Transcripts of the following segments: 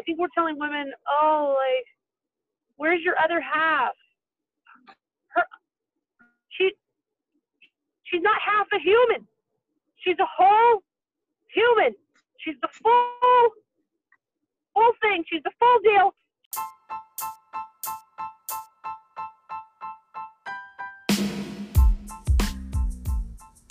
I think we're telling women, oh, like, where's your other half? Her, she, she's not half a human. She's a whole human. She's the full, full thing. She's the full deal.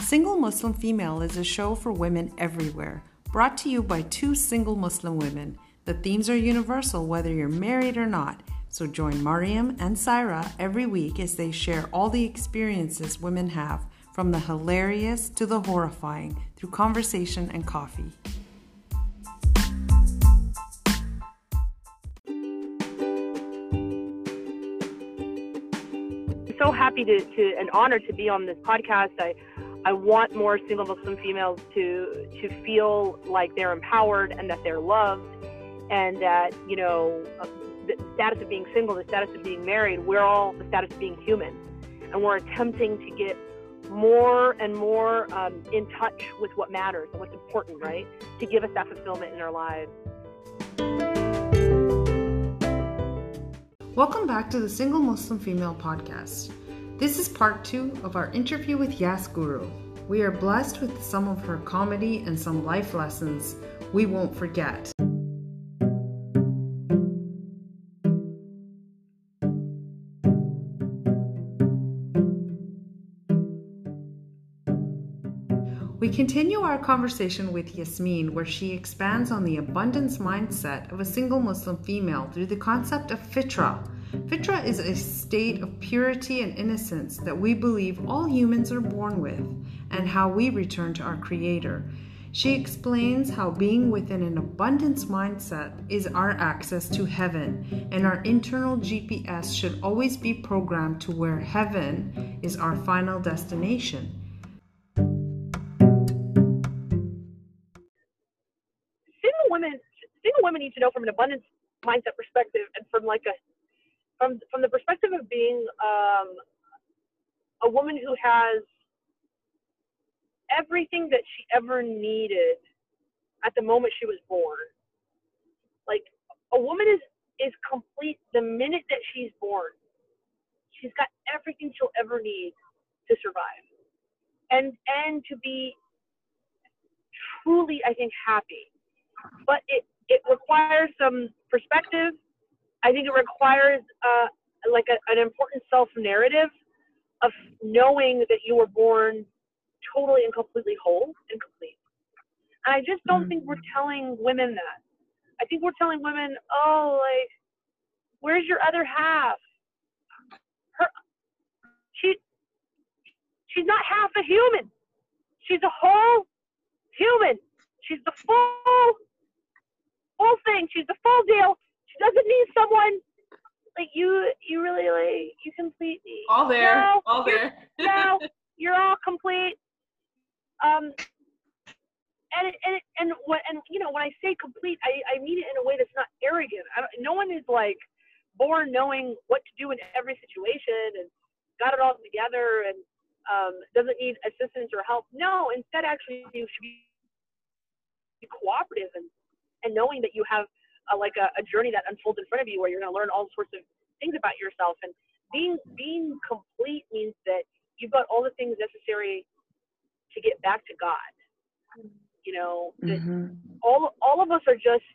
Single Muslim Female is a show for women everywhere, brought to you by two single Muslim women. The themes are universal whether you're married or not. So join Mariam and Syra every week as they share all the experiences women have, from the hilarious to the horrifying, through conversation and coffee. so happy to, to and honored to be on this podcast. I I want more single Muslim females to to feel like they're empowered and that they're loved, and that you know the status of being single, the status of being married, we're all the status of being human, and we're attempting to get more and more um, in touch with what matters and what's important, right? To give us that fulfillment in our lives. Welcome back to the Single Muslim Female Podcast. This is part two of our interview with Yas Guru. We are blessed with some of her comedy and some life lessons we won't forget. We continue our conversation with Yasmin, where she expands on the abundance mindset of a single Muslim female through the concept of fitra. Fitra is a state of purity and innocence that we believe all humans are born with, and how we return to our Creator. She explains how being within an abundance mindset is our access to heaven, and our internal GPS should always be programmed to where heaven is our final destination. Know from an abundance mindset perspective and from like a from from the perspective of being um, a woman who has everything that she ever needed at the moment she was born. Like a woman is is complete the minute that she's born. She's got everything she'll ever need to survive. And and to be truly I think happy but it it requires some perspective. I think it requires uh, like a, an important self narrative of knowing that you were born totally and completely whole and complete. And I just don't mm-hmm. think we're telling women that. I think we're telling women, oh, like, where's your other half? Her, she, she's not half a human. She's a whole human. She's the full full thing. She's the full deal. She doesn't need someone like you. You really like you complete me. All there. No, all there. no, you're all complete. Um, and it, and it, and what and you know when I say complete, I I mean it in a way that's not arrogant. I don't, no one is like born knowing what to do in every situation and got it all together and um, doesn't need assistance or help. No, instead, actually, you should be cooperative and and knowing that you have a, like a, a journey that unfolds in front of you where you're going to learn all sorts of things about yourself and being being complete means that you've got all the things necessary to get back to God. You know, mm-hmm. all all of us are just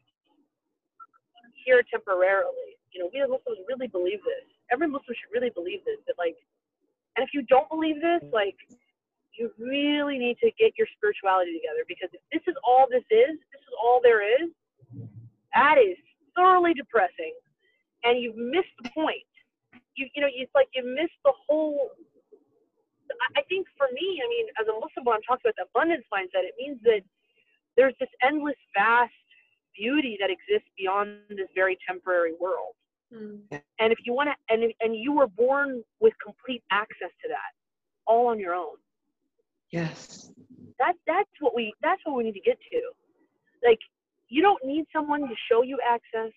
here temporarily. You know, we as Muslims really believe this. Every Muslim should really believe this. That like, and if you don't believe this, like, you really need to get your spirituality together because if this is all this is, this is all there is, that is thoroughly depressing. And you've missed the point. You you know, it's like you missed the whole I think for me, I mean, as a Muslim, when I'm talking about the abundance mindset, it means that there's this endless, vast beauty that exists beyond this very temporary world. Mm. And if you want to, and and you were born with complete access to that, all on your own. Yes. That that's what we that's what we need to get to. Like you don't need someone to show you access.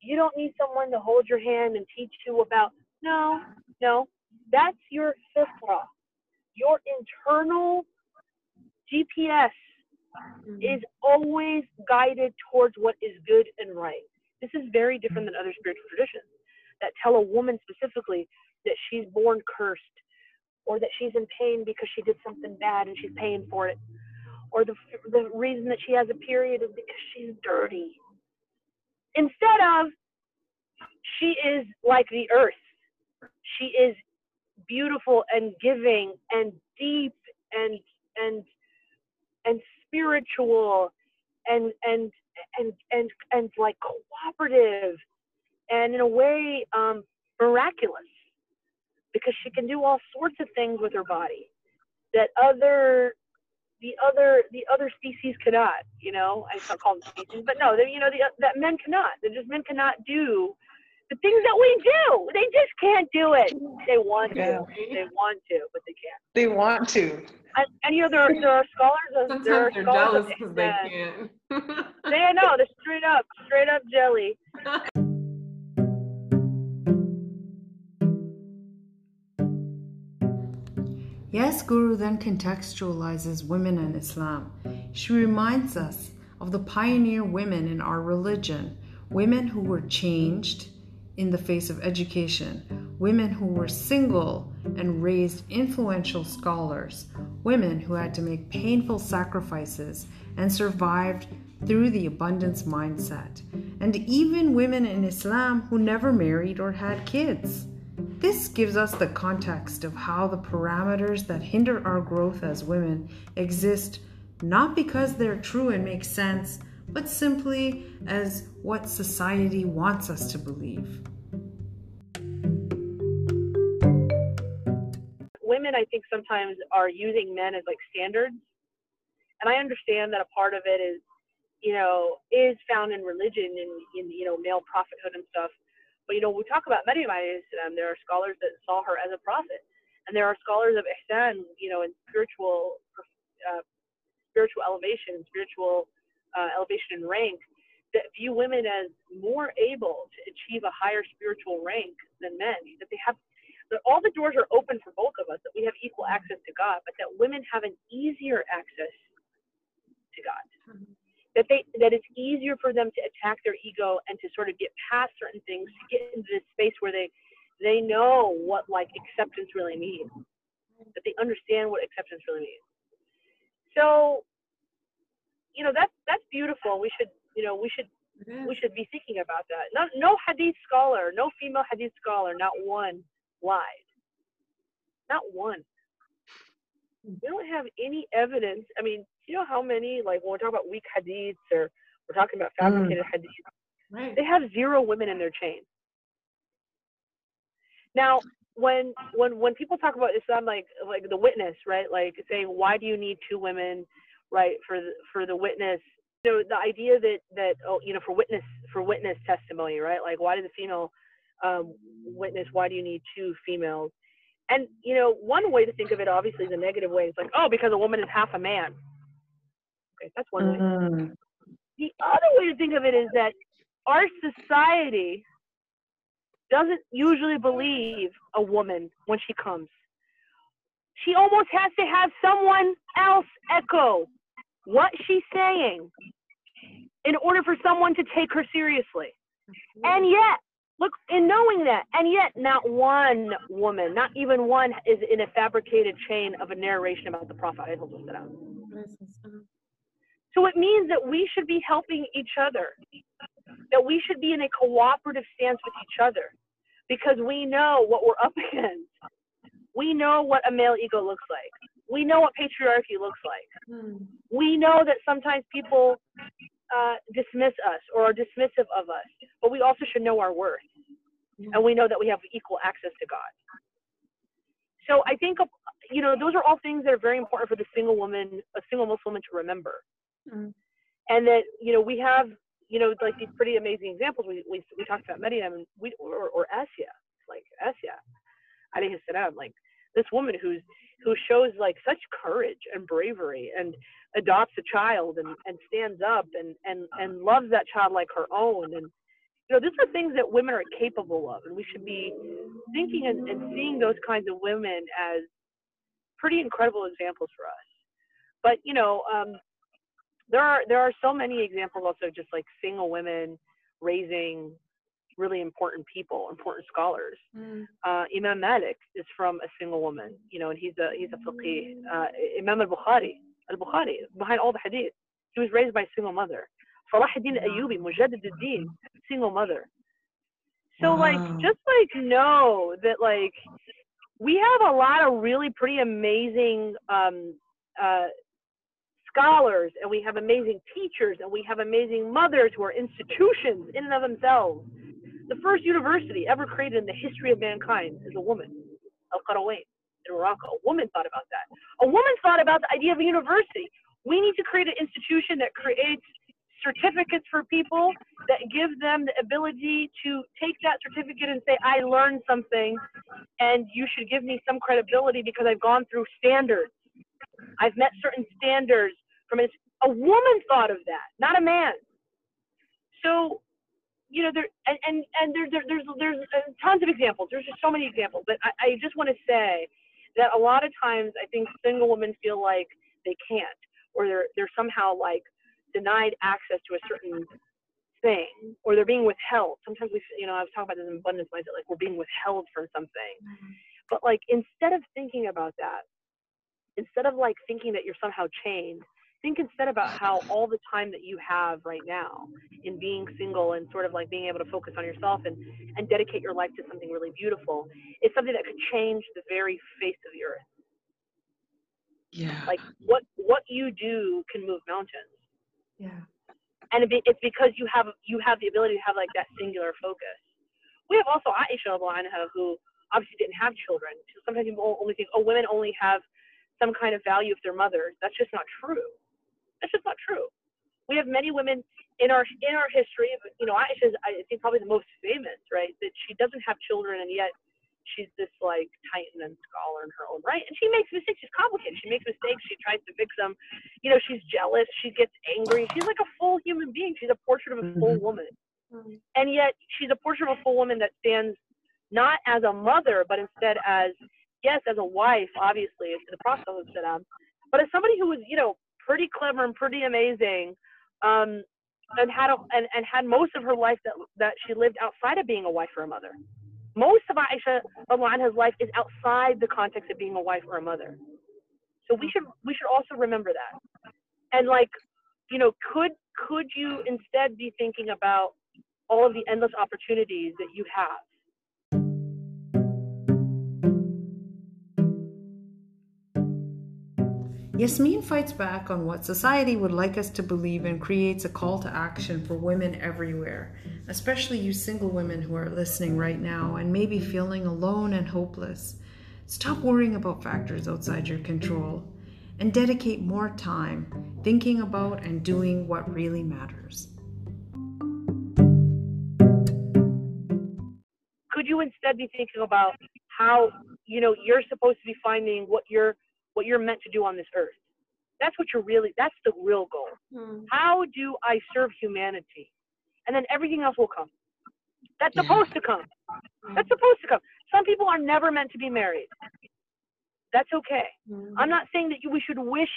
You don't need someone to hold your hand and teach you about no, no. That's your fitra. Your internal GPS mm-hmm. is always guided towards what is good and right. This is very different than other spiritual traditions that tell a woman specifically that she's born cursed or that she's in pain because she did something bad and she's paying for it or the, the reason that she has a period is because she's dirty. Instead of, she is like the earth. She is beautiful and giving and deep and and and spiritual and and and and and like cooperative and in a way um, miraculous because she can do all sorts of things with her body that other the other the other species cannot. You know, I can't call them species, but no, they, you know, the, uh, that men cannot. They just men cannot do the things that we do. They just can't do it. They want yeah. to. They want to, but they can't. They want to. And, and you know, there are, there are scholars. Of, Sometimes there are they're scholars jealous because they can't. they know. They're straight up, straight up jelly. Yas Guru then contextualizes women in Islam. She reminds us of the pioneer women in our religion, women who were changed in the face of education, women who were single and raised influential scholars, women who had to make painful sacrifices and survived through the abundance mindset, and even women in Islam who never married or had kids. This gives us the context of how the parameters that hinder our growth as women exist not because they're true and make sense, but simply as what society wants us to believe. Women, I think, sometimes are using men as like standards. And I understand that a part of it is, you know, is found in religion and in, you know, male prophethood and stuff. But you know, we talk about Maryam Islam, there are scholars that saw her as a prophet, and there are scholars of ihsan, you know, in spiritual uh, spiritual elevation, spiritual uh, elevation in rank, that view women as more able to achieve a higher spiritual rank than men. That they have that all the doors are open for both of us, that we have equal access to God, but that women have an easier access to God. Mm-hmm that they that it's easier for them to attack their ego and to sort of get past certain things to get into this space where they they know what like acceptance really means that they understand what acceptance really means. So you know that's that's beautiful. We should you know we should mm-hmm. we should be thinking about that. Not no hadith scholar no female hadith scholar not one lied not one. We don't have any evidence. I mean you know how many like when we're talking about weak hadiths or we're talking about mm. fabricated mm. hadiths, right. they have zero women in their chain. Now, when when when people talk about Islam, like like the witness, right? Like saying, why do you need two women, right, for the, for the witness? You know, the idea that that oh, you know, for witness for witness testimony, right? Like, why does a female um, witness? Why do you need two females? And you know, one way to think of it, obviously, the negative way is like, oh, because a woman is half a man. Okay, that's one way. Mm. The other way to think of it is that our society doesn't usually believe a woman when she comes. She almost has to have someone else echo what she's saying in order for someone to take her seriously. And yet, look, in knowing that, and yet not one woman, not even one, is in a fabricated chain of a narration about the Prophet. So it means that we should be helping each other, that we should be in a cooperative stance with each other because we know what we're up against. We know what a male ego looks like. We know what patriarchy looks like. We know that sometimes people uh, dismiss us or are dismissive of us, but we also should know our worth. And we know that we have equal access to God. So I think, you know, those are all things that are very important for the single woman, a single Muslim woman to remember. Mm. And that, you know, we have, you know, like these pretty amazing examples. We, we, we talked about Maryam and we, or, or Asya, like Asya, alayhi salam, like this woman who's, who shows like such courage and bravery and adopts a child and, and stands up and, and, and loves that child like her own. And, you know, these are things that women are capable of. And we should be thinking and, and seeing those kinds of women as pretty incredible examples for us. But, you know, um, there are there are so many examples also just like single women raising really important people, important scholars. Mm. Uh, Imam Malik is from a single woman, you know, and he's a he's a faqih. Uh, Imam al-Bukhari, al-Bukhari, behind all the hadith, he was raised by a single mother. Salah ad-Din Ayyubi, Mujaddid ad-Din, single mother. So like, just like know that like we have a lot of really pretty amazing um, uh, scholars, and we have amazing teachers, and we have amazing mothers who are institutions in and of themselves. The first university ever created in the history of mankind is a woman, Al Qarawiyyin in Morocco. A woman thought about that. A woman thought about the idea of a university. We need to create an institution that creates certificates for people that give them the ability to take that certificate and say, I learned something, and you should give me some credibility because I've gone through standards. I've met certain standards from a, a woman thought of that, not a man. So, you know, there and and, and there, there, there's there's uh, tons of examples. There's just so many examples, but I, I just want to say that a lot of times I think single women feel like they can't, or they're they're somehow like denied access to a certain thing, or they're being withheld. Sometimes we, you know, I was talking about this in abundance mindset, like we're being withheld from something. But like instead of thinking about that, instead of like thinking that you're somehow chained, think instead about how all the time that you have right now in being single and sort of like being able to focus on yourself and and dedicate your life to something really beautiful is something that could change the very face of the earth. Yeah. Like what what you do can move mountains. Yeah. and it be, it's because you have you have the ability to have like that singular focus. We have also Aisha radiallahu anha who obviously didn't have children. So sometimes people only think, oh, women only have some kind of value if they're mothers. That's just not true. That's just not true. We have many women in our in our history. You know, Aisha is I think probably the most famous, right? That she doesn't have children and yet she's this like titan and scholar in her own right. And she makes mistakes. She's complicated. She makes mistakes. She tries to fix them. You know, she's jealous. She gets angry. She's like a full human being. She's a portrait of a full Mhm. woman. Mm. And yet she's a portrait of a full woman that stands not as a mother, but instead as yes, as a wife, obviously, to the Prophet ﷺ, but as somebody who was, you know, pretty clever and pretty amazing, um, and had a, and, and had most of her life that that she lived outside of being a wife or a mother. Most of Aisha anha's life is outside the context of being a wife or a mother. So we should we should also remember that. And like, you know, could could you instead be thinking about all of the endless opportunities that you have? Yasmin fights back on what society would like us to believe and creates a call to action for women everywhere, especially you single women who are listening right now and maybe feeling alone and hopeless. Stop worrying about factors outside your control and dedicate more time thinking about and doing what really matters. Could you instead be thinking about how you know you're supposed to be finding what you're what you're meant to do on this earth? That's what you're really that's the real goal. Mm. How do I serve humanity? And then everything else will come. That's Yeah. supposed to come. That's supposed to come. Some people are never meant to be married. That's okay. Mm. I'm not saying that you, we should wish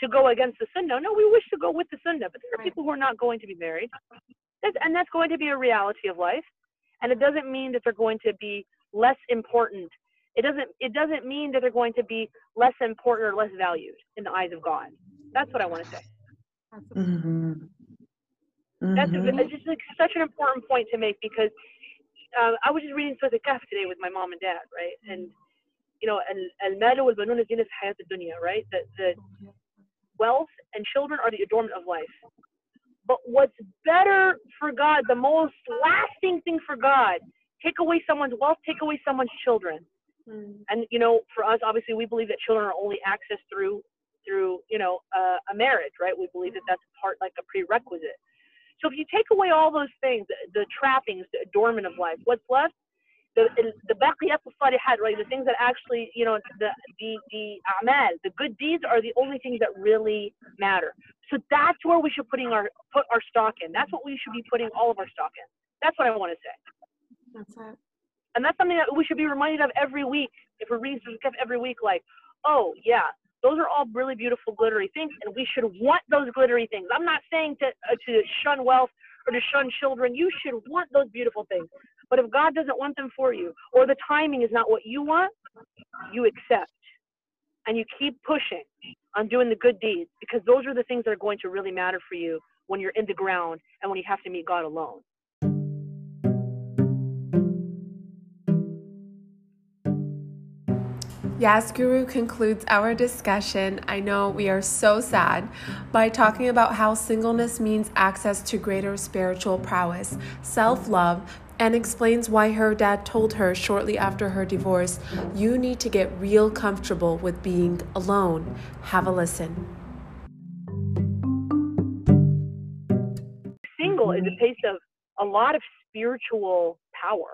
to go against the sunnah. No, we wish to go with the sunnah. But there are people who are not going to be married. That's, and that's going to be a reality of life. And it doesn't mean that they're going to be less important. It doesn't, it doesn't mean that they're going to be less important or less valued in the eyes of God. That's what I want to say. That's a- Mm-hmm. That's it's just like such an important point to make because uh, I was just reading Surah Al-Kahf today with my mom and dad, right? And you know, al-malu wal-banuna zinat hayat dunya right? That the wealth and children are the adornment of life. But what's better for God, the most lasting thing for God, take away someone's wealth, take away someone's children. Mm. And you know, for us, obviously, we believe that children are only accessed through through you know uh, a marriage, right? We believe that that's part like a prerequisite. So if you take away all those things, the, the trappings, the adornment of life, what's left? The the baqiyat al-salihat, right? The things that actually, you know, the the the amal, the good deeds are the only things that really matter. So that's where we should putting our put our stock in. That's what we should be putting all of our stock in. That's what I want to say. That's it. And that's something that we should be reminded of every week. If we're reading Al-Kahf every week, like, oh yeah, those are all really beautiful glittery things, and we should want those glittery things. I'm not saying to uh, to shun wealth or to shun children. You should want those beautiful things. But if God doesn't want them for you, or the timing is not what you want, you accept and you keep pushing on doing the good deeds because those are the things that are going to really matter for you when you're in the ground and when you have to meet God alone. Yas Guru concludes our discussion. I know we are so sad by talking about how singleness means access to greater spiritual prowess, self love, and explains why her dad told her shortly after her divorce, You need to get real comfortable with being alone. Have a listen. Single is a place of a lot of spiritual power.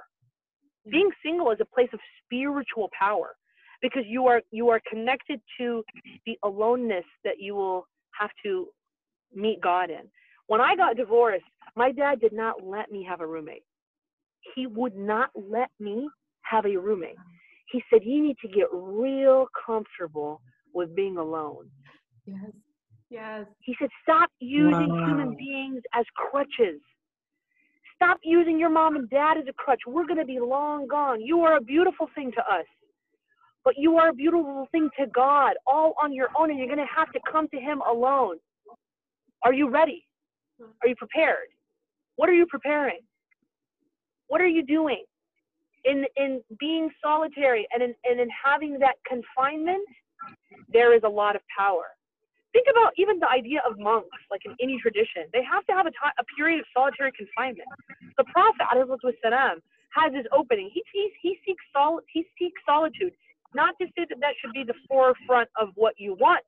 Being single is a place of spiritual power because you are you are connected to the aloneness that you will have to meet God in. When I got divorced, my dad did not let me have a roommate. He would not let me have a roommate. He said you need to get real comfortable with being alone. Yes. Yes. He said stop using Wow. human beings as crutches. Stop using your mom and dad as a crutch. We're going to be long gone. You are a beautiful thing to us but you are a beautiful thing to God all on your own, and you're going to have to come to Him alone. Are you ready? Are you prepared? What are you preparing? What are you doing? In, in being solitary and in, and in having that confinement, there is a lot of power. Think about even the idea of monks, like in any tradition. They have to have a, a period of solitary confinement. The Prophet, salam, has his opening. He, he, he, seeks sol- he seeks solitude not to say that that should be the forefront of what you want.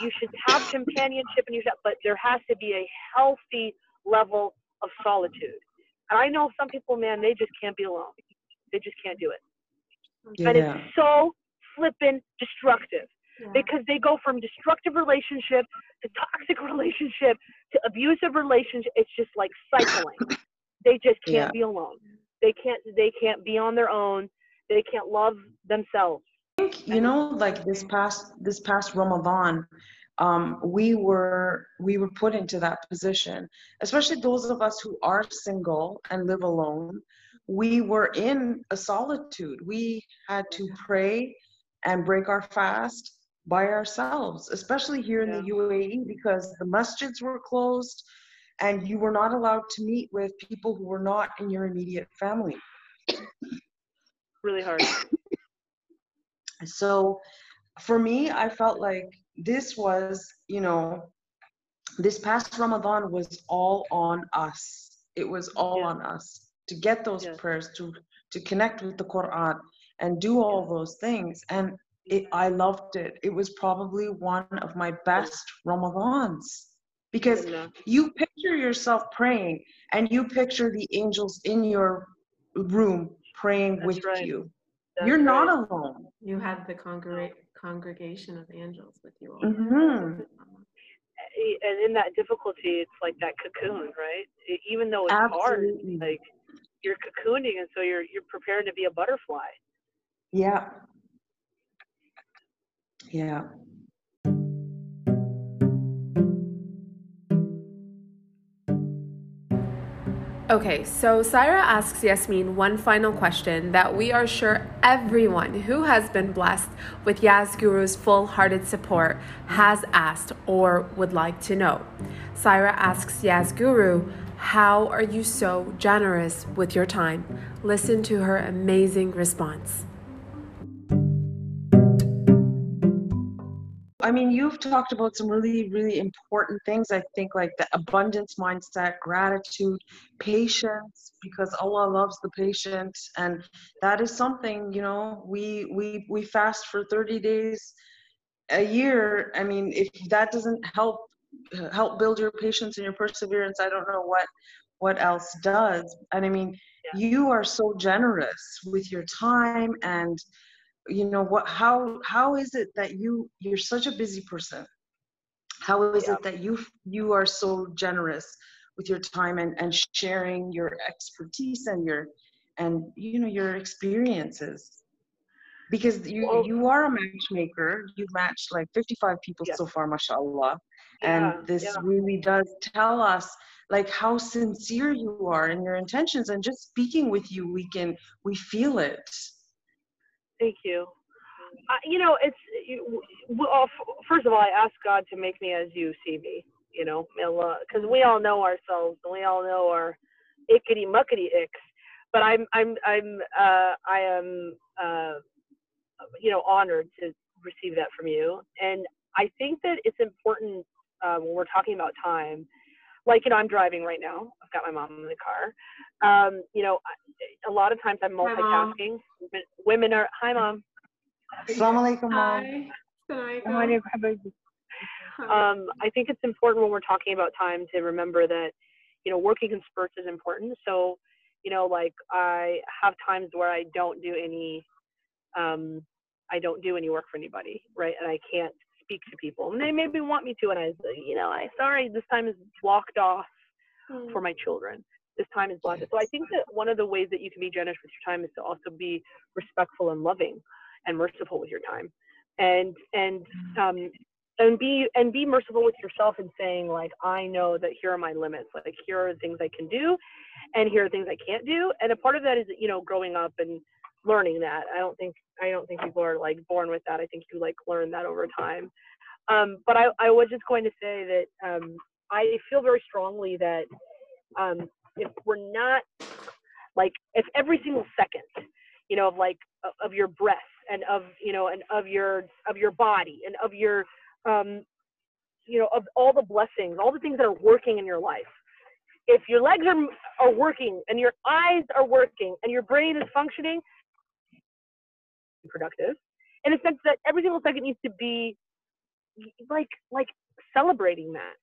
You should have companionship and you should, but there has to be a healthy level of solitude. And I know some people, man, they just can't be alone. They just can't do it. And it's so flippin' destructive Yeah. because they go from destructive relationship to toxic relationship to abusive relationship. It's just like cycling. they just can't Yeah. be alone. They can't. They can't be on their own. They can't love themselves. Think you know like this past this past ramadan um, we were we were put into that position. Especially those of us who are single and live alone we were in a solitude. We had to pray and break our fast by ourselves especially here in the uae because the masjids were closed and you were not allowed to meet with people who were not in your immediate family. Really hard. So for me i felt like this was you know this past ramadan was all on us it was all Yeah. on us to get those Yes. prayers to to connect with the quran and do all those things and it, i loved it it was probably one of my best ramadans because you picture yourself praying and you picture the angels in your room praying That's with right. you that's you're not right. alone You had the congrega- congregation of angels with you all. Mhm. E- And in that difficulty, it's like that cocoon, right? Even though it's Absolutely. hard, like you're cocooning, and so you're you're prepared to be a butterfly. Yeah. Yeah. Okay, so Syra asks Yasmin one final question that we are sure everyone who has been blessed with Yas Guru's full hearted support has asked or would like to know. Syra asks Yas Guru, How are you so generous with your time? Listen to her amazing response. I mean, you've talked about some really, really important things. I think like the abundance mindset, gratitude, patience, because Allah loves the patient, and that is something you know. We we we fast for 30 days a year. I mean, if that doesn't help help build your patience and your perseverance, I don't know what what else does. And I mean, you are so generous with your time and you know what how how is it that you you're such a busy person? How is Yeah. it that you you are so generous with your time and and sharing your expertise and your and you know your experiences? Because you Well- you are a matchmaker. You've matched like 55 people Yeah. so far mashallah. Yeah, and this really does tell us like how sincere you are in your intentions and just speaking with you we can we feel it thank you. Uh, you know it's well, first of all i ask god to make me as you see me you know because we all know ourselves and we all know our ickety muckety icks but i'm i'm i'm uh i am uh you know honored to receive that from you and i think that it's important uh, when we're talking about time like you know i'm driving right now. I've got my mom in the car. Um, you know a lot of times i'm multitasking. Hi, women are hi mom. Assalamu alaikum hi. um, i think it's important when we're talking about time to remember that you know working in spurts is important. So you know like i have times where i don't do any um, i don't do any work for anybody right? And i can't speak to people, and they maybe want me to, and I, was, you know, I sorry, this time is blocked off for my children. This time is blocked. So I think that one of the ways that you can be generous with your time is to also be respectful and loving and merciful with your time, and and hmm. um, and be and be merciful with yourself and saying like I know that here are my limits. Like here are the things I can do, and here are things I can't do. And a part of that is you know growing up and learning that. I don't think I don't think people are like born with that. I think you like learn that over time. Um, but I, I was just going to say that um, I feel very strongly that um, if we're not like if every single second, you know, of like of your breath and of you know and of your of your body and of your um, you know of all the blessings, all the things that are working in your life. If your legs are are working and your eyes are working and your brain is functioning, productive. In a sense that every single second needs to be like like celebrating that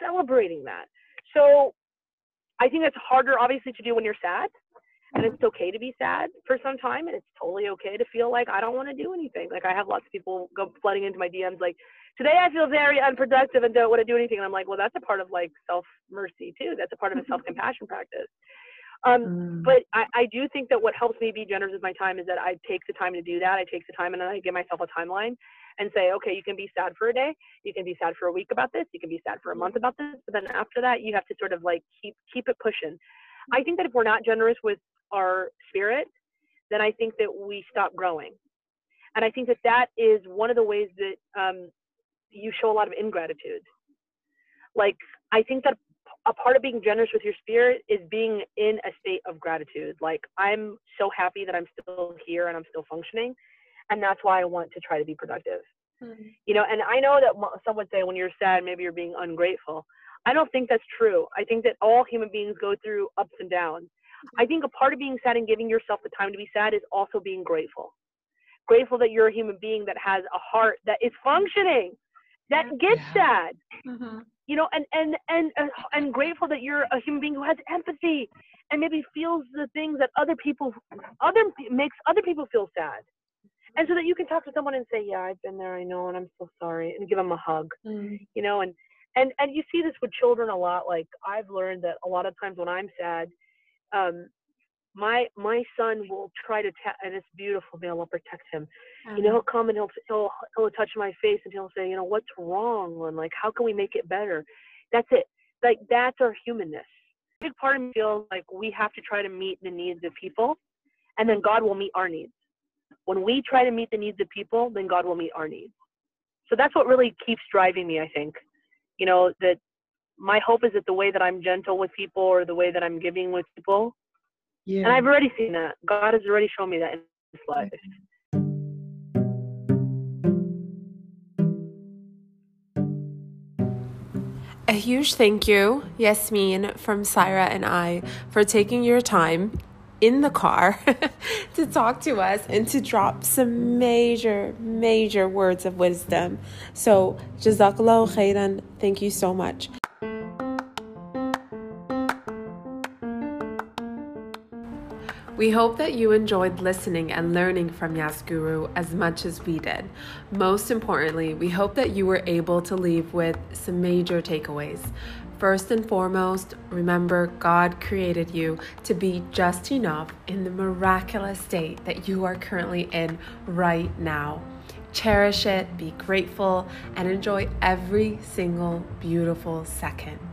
celebrating that. So i think it's harder obviously to do when you're sad and it's okay to be sad for some time and it's totally okay to feel like i don't want to do anything. Like i have lots of people go flooding into my dms like today i feel very unproductive and don't want to do anything. And i'm like well that's a part of like self mercy too. That's a part of a self compassion practice um, mm. But I, I do think that what helps me be generous with my time is that I take the time to do that. I take the time and then I give myself a timeline and say, okay, you can be sad for a day, you can be sad for a week about this, you can be sad for a month about this, but then after that, you have to sort of like keep keep it pushing. I think that if we're not generous with our spirit, then I think that we stop growing, and I think that that is one of the ways that um, you show a lot of ingratitude. Like I think that a part of being generous with your spirit is being in a state of gratitude. Like I'm so happy that I'm still here and I'm still functioning, and that's why I want to try to be productive. Mm-hmm. You know, and I know that some would say when you're sad, maybe you're being ungrateful. I don't think that's true. I think that all human beings go through ups and downs. Mm-hmm. I think a part of being sad and giving yourself the time to be sad is also being grateful. Grateful that you're a human being that has a heart that is functioning, that gets yeah. sad. Mm-hmm you know, and and and uh, and grateful that you're a human being who has empathy and maybe feels the things that other people other makes other people feel sad. And so that you can talk to someone and say, "Yeah, I've been there. I know, and I'm so sorry," and give them a hug. Mm. You know, and and and you see this with children a lot. Like I've learned that a lot of times when I'm sad, um, my my son will try to ta- and it's beautiful man will protect him mm-hmm. you know he'll come and he'll he'll he'll touch my face and he'll say you know what's wrong and like how can we make it better that's it like that's our humanness a big part of me feels like we have to try to meet the needs of people and then god will meet our needs when we try to meet the needs of people then god will meet our needs so that's what really keeps driving me i think you know that my hope is that the way that i'm gentle with people or the way that i'm giving with people yeah. And I've already seen that. God has already shown me that in his life. A huge thank you, Yasmin, from Syra and I, for taking your time in the car to talk to us and to drop some major, major words of wisdom. So, Jazakallah khairan. Thank you so much. We hope that you enjoyed listening and learning from Yas Guru as much as we did. Most importantly, we hope that you were able to leave with some major takeaways. First and foremost, remember God created you to be just enough in the miraculous state that you are currently in right now. Cherish it, be grateful, and enjoy every single beautiful second.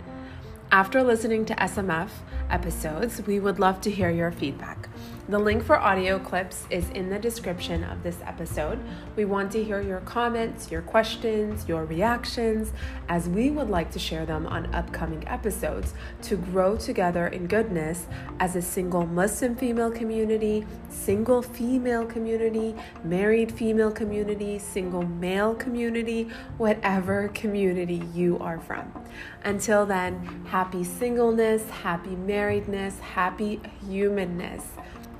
After listening to SMF episodes, we would love to hear your feedback. The link for audio clips is in the description of this episode. We want to hear your comments, your questions, your reactions, as we would like to share them on upcoming episodes to grow together in goodness as a single Muslim female community, single female community, married female community, single male community, whatever community you are from. Until then, happy singleness, happy marriedness, happy humanness.